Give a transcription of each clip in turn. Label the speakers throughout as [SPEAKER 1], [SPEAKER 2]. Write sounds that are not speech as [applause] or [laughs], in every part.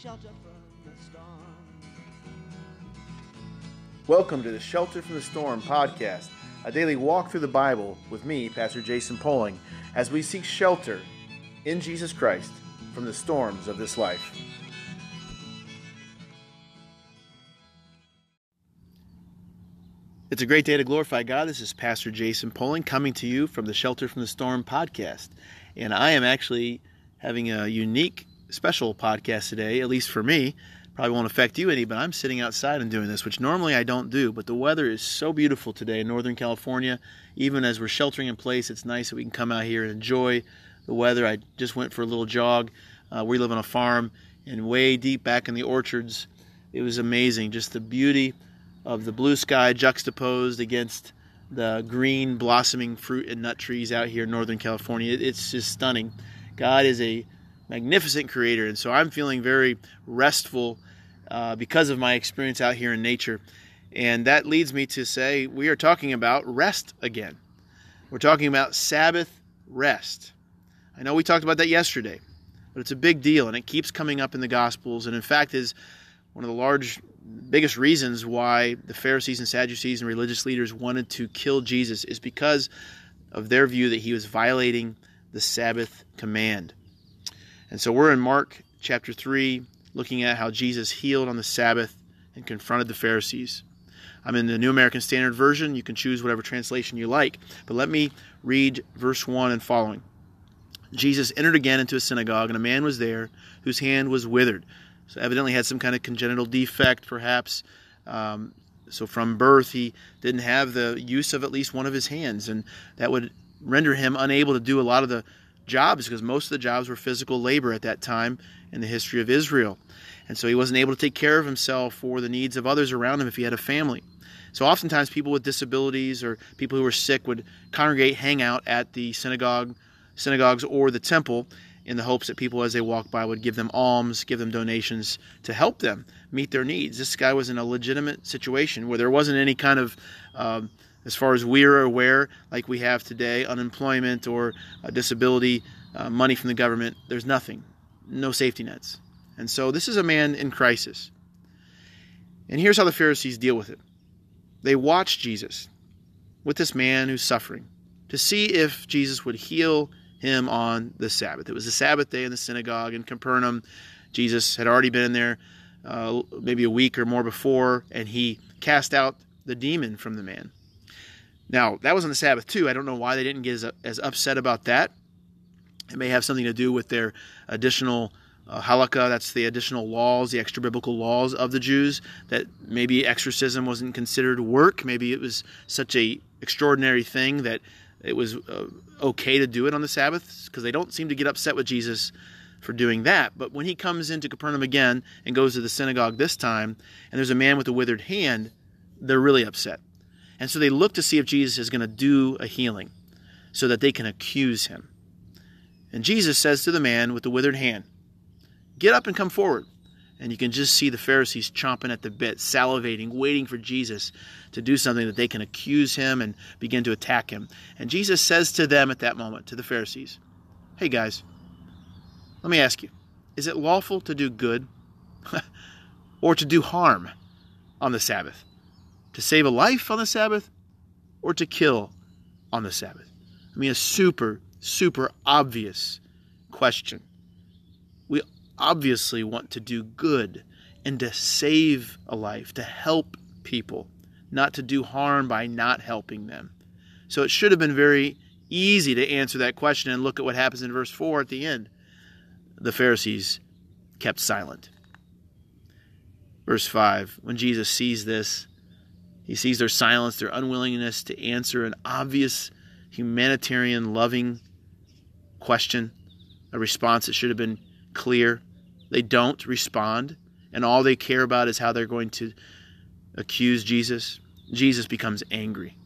[SPEAKER 1] shelter from the storm.
[SPEAKER 2] Welcome to the Shelter from the Storm podcast, a daily walk through the Bible with me, Pastor Jason Poling, as we seek shelter in Jesus Christ from the storms of this life. It's a great day to glorify God. This is Pastor Jason Poling coming to you from the Shelter from the Storm podcast. And I am actually having a unique, special podcast today, at least for me. Probably won't affect you any, but I'm sitting outside and doing this, which normally I don't do. But the weather is so beautiful today in Northern California. Even as we're sheltering in place, it's nice that we can come out here and enjoy the weather. I just went for a little jog. Uh, we live on a farm, and way deep back in the orchards, it was amazing. Just the beauty of the blue sky juxtaposed against the green blossoming fruit and nut trees out here in Northern California. It's just stunning. God is a magnificent creator, and so I'm feeling very restful uh, because of my experience out here in nature. And that leads me to say we are talking about rest again. We're talking about Sabbath rest. I know we talked about that yesterday, but it's a big deal and it keeps coming up in the Gospels, and in fact is one of the large biggest reasons why the Pharisees and Sadducees and religious leaders wanted to kill Jesus is because of their view that he was violating the Sabbath command. And so we're in Mark chapter 3, looking at how Jesus healed on the Sabbath and confronted the Pharisees. I'm in the New American Standard Version. You can choose whatever translation you like. But let me read verse 1 and following. Jesus entered again into a synagogue, and a man was there whose hand was withered. So evidently had some kind of congenital defect, perhaps. Um, so from birth, he didn't have the use of at least one of his hands, and that would render him unable to do a lot of the jobs because most of the jobs were physical labor at that time in the history of Israel. And so he wasn't able to take care of himself or the needs of others around him if he had a family. So oftentimes people with disabilities or people who were sick would congregate, hang out at the synagogue, synagogues or the temple, in the hopes that people, as they walked by, would give them alms, give them donations to help them meet their needs. This guy was in a legitimate situation where there wasn't any kind of, um, as far as we're aware, like we have today, unemployment or disability uh, money from the government. There's nothing, no safety nets. And so this is a man in crisis. And here's how the Pharisees deal with it they watch Jesus with this man who's suffering to see if Jesus would heal him on the Sabbath. It was the Sabbath day in the synagogue in Capernaum. Jesus had already been there uh, maybe a week or more before, and he cast out the demon from the man. Now, that was on the Sabbath too. I don't know why they didn't get as, as upset about that. It may have something to do with their additional uh, halakha, that's the additional laws, the extra biblical laws of the Jews, that maybe exorcism wasn't considered work. Maybe it was such a extraordinary thing that it was uh, okay to do it on the Sabbath because they don't seem to get upset with Jesus for doing that. But when he comes into Capernaum again and goes to the synagogue this time, and there's a man with a withered hand, they're really upset. And so they look to see if Jesus is going to do a healing so that they can accuse him. And Jesus says to the man with the withered hand, Get up and come forward. And you can just see the Pharisees chomping at the bit, salivating, waiting for Jesus to do something that they can accuse him and begin to attack him. And Jesus says to them at that moment, to the Pharisees, Hey guys, let me ask you, is it lawful to do good [laughs] or to do harm on the Sabbath? To save a life on the Sabbath or to kill on the Sabbath? I mean, a super, super obvious question. We obviously want to do good and to save a life, to help people, not to do harm by not helping them. So it should have been very easy to answer that question and look at what happens in verse 4 at the end. The Pharisees kept silent. Verse 5 When Jesus sees this, he sees their silence, their unwillingness to answer an obvious humanitarian, loving question, a response that should have been clear. They don't respond, and all they care about is how they're going to accuse Jesus. Jesus becomes angry.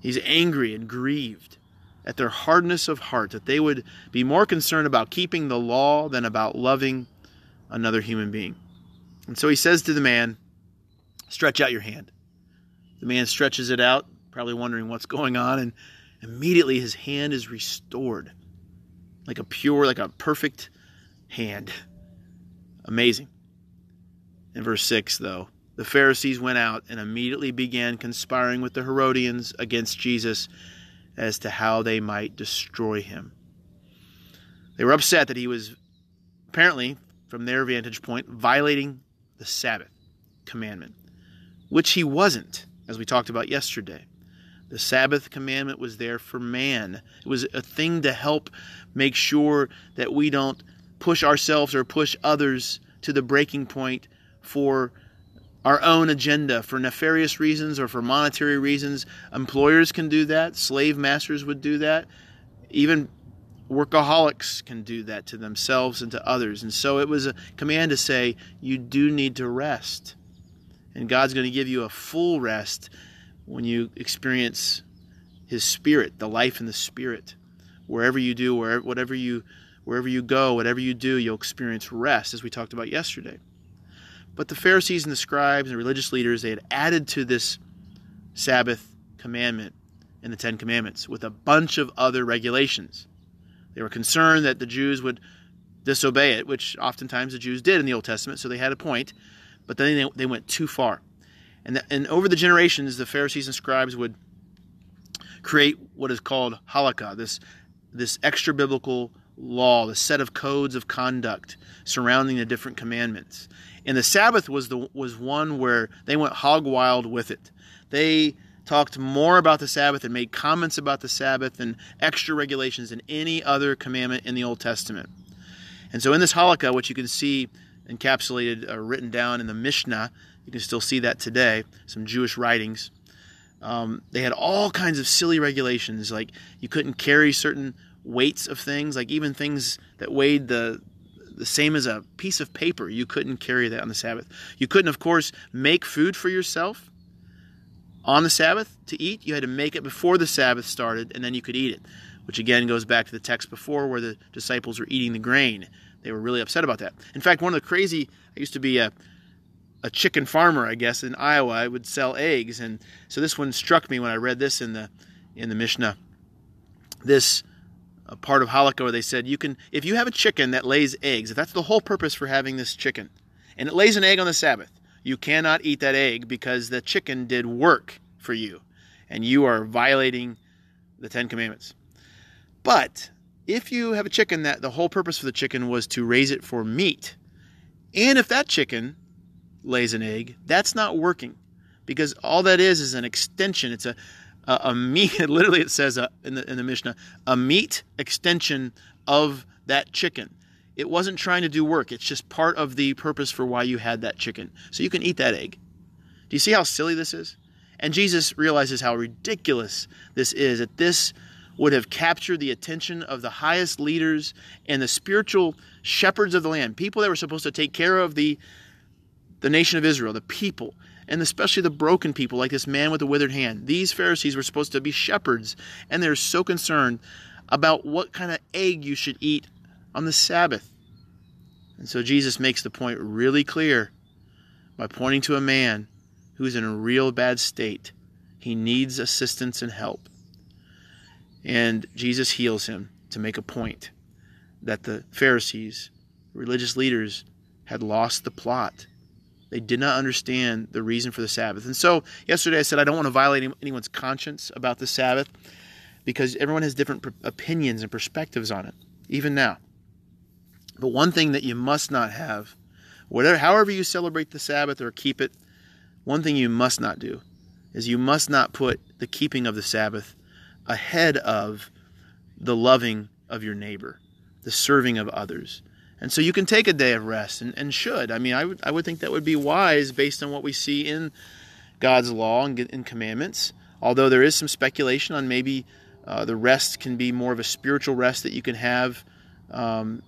[SPEAKER 2] He's angry and grieved at their hardness of heart, that they would be more concerned about keeping the law than about loving another human being. And so he says to the man, Stretch out your hand. The man stretches it out, probably wondering what's going on, and immediately his hand is restored like a pure, like a perfect hand Amazing. In verse 6, though, the Pharisees went out and immediately began conspiring with the Herodians against Jesus as to how they might destroy him. They were upset that he was apparently, from their vantage point, violating the Sabbath commandment, which he wasn't, as we talked about yesterday. The Sabbath commandment was there for man. It was a thing to help make sure that we don't push ourselves or push others to the breaking point for our own agenda, for nefarious reasons or for monetary reasons. Employers can do that, slave masters would do that. Even workaholics can do that to themselves and to others. And so it was a command to say, you do need to rest. And God's going to give you a full rest when you experience His Spirit, the life in the Spirit. Wherever you do, wherever, whatever you, wherever you go, whatever you do, you'll experience rest, as we talked about yesterday. But the Pharisees and the scribes and the religious leaders, they had added to this Sabbath commandment in the Ten Commandments with a bunch of other regulations. They were concerned that the Jews would disobey it, which oftentimes the Jews did in the Old Testament, so they had a point, but then they, they went too far. And, the, and over the generations, the Pharisees and scribes would create what is called halakha, this, this extra biblical law, the set of codes of conduct surrounding the different commandments. And the Sabbath was the was one where they went hog wild with it. They talked more about the Sabbath and made comments about the Sabbath and extra regulations than any other commandment in the Old Testament. And so in this halakha, what you can see encapsulated or uh, written down in the Mishnah, you can still see that today, some Jewish writings. Um, they had all kinds of silly regulations, like you couldn't carry certain weights of things, like even things that weighed the the same as a piece of paper. You couldn't carry that on the Sabbath. You couldn't, of course, make food for yourself on the Sabbath to eat. You had to make it before the Sabbath started, and then you could eat it, which again goes back to the text before where the disciples were eating the grain. They were really upset about that. In fact, one of the crazy, I used to be a, a chicken farmer, I guess, in Iowa. I would sell eggs, and so this one struck me when I read this in the in the Mishnah. This a part of halakha where they said you can if you have a chicken that lays eggs, if that's the whole purpose for having this chicken, and it lays an egg on the Sabbath, you cannot eat that egg because the chicken did work for you, and you are violating the Ten Commandments. But if you have a chicken that the whole purpose for the chicken was to raise it for meat, and if that chicken lays an egg, that's not working because all that is is an extension. It's a a, a meat. [laughs] Literally, it says uh, in the in the Mishnah a meat extension of that chicken. It wasn't trying to do work. It's just part of the purpose for why you had that chicken. So you can eat that egg. Do you see how silly this is? And Jesus realizes how ridiculous this is. That this would have captured the attention of the highest leaders and the spiritual shepherds of the land, people that were supposed to take care of the the nation of Israel, the people and especially the broken people, like this man with the withered hand. These Pharisees were supposed to be shepherds, and they're so concerned about what kind of egg you should eat on the Sabbath. And so Jesus makes the point really clear by pointing to a man who's in a real bad state. He needs assistance and help. And Jesus heals him to make a point that the Pharisees, religious leaders, had lost the plot they did not understand the reason for the Sabbath. And so, yesterday I said I don't want to violate anyone's conscience about the Sabbath because everyone has different opinions and perspectives on it, even now. But one thing that you must not have, whatever, however you celebrate the Sabbath or keep it, one thing you must not do is you must not put the keeping of the Sabbath ahead of the loving of your neighbor, the serving of others. And so you can take a day of rest and, and should. I mean, I would, I would think that would be wise based on what we see in God's law and in commandments. Although there is some speculation on maybe uh, the rest can be more of a spiritual rest that you can have um,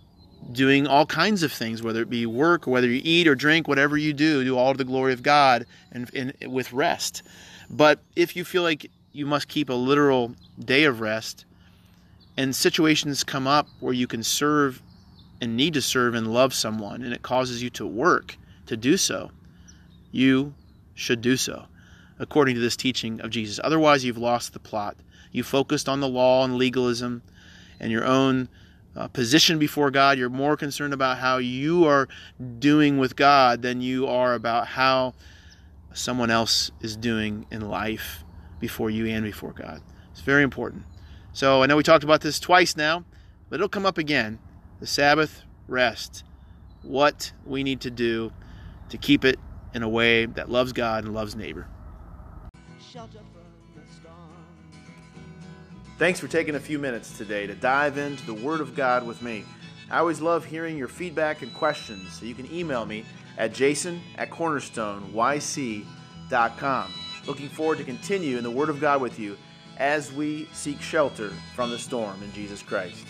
[SPEAKER 2] doing all kinds of things, whether it be work or whether you eat or drink, whatever you do, do all to the glory of God and, and with rest. But if you feel like you must keep a literal day of rest and situations come up where you can serve and need to serve and love someone and it causes you to work to do so, you should do so according to this teaching of Jesus. Otherwise, you've lost the plot. You focused on the law and legalism and your own uh, position before God. You're more concerned about how you are doing with God than you are about how someone else is doing in life before you and before God. It's very important. So I know we talked about this twice now, but it'll come up again. The Sabbath rest. What we need to do to keep it in a way that loves God and loves neighbor.
[SPEAKER 1] Shelter from the storm.
[SPEAKER 2] Thanks for taking a few minutes today to dive into the Word of God with me. I always love hearing your feedback and questions, so you can email me at jason at cornerstoneyc.com. Looking forward to continue in the Word of God with you as we seek shelter from the storm in Jesus Christ.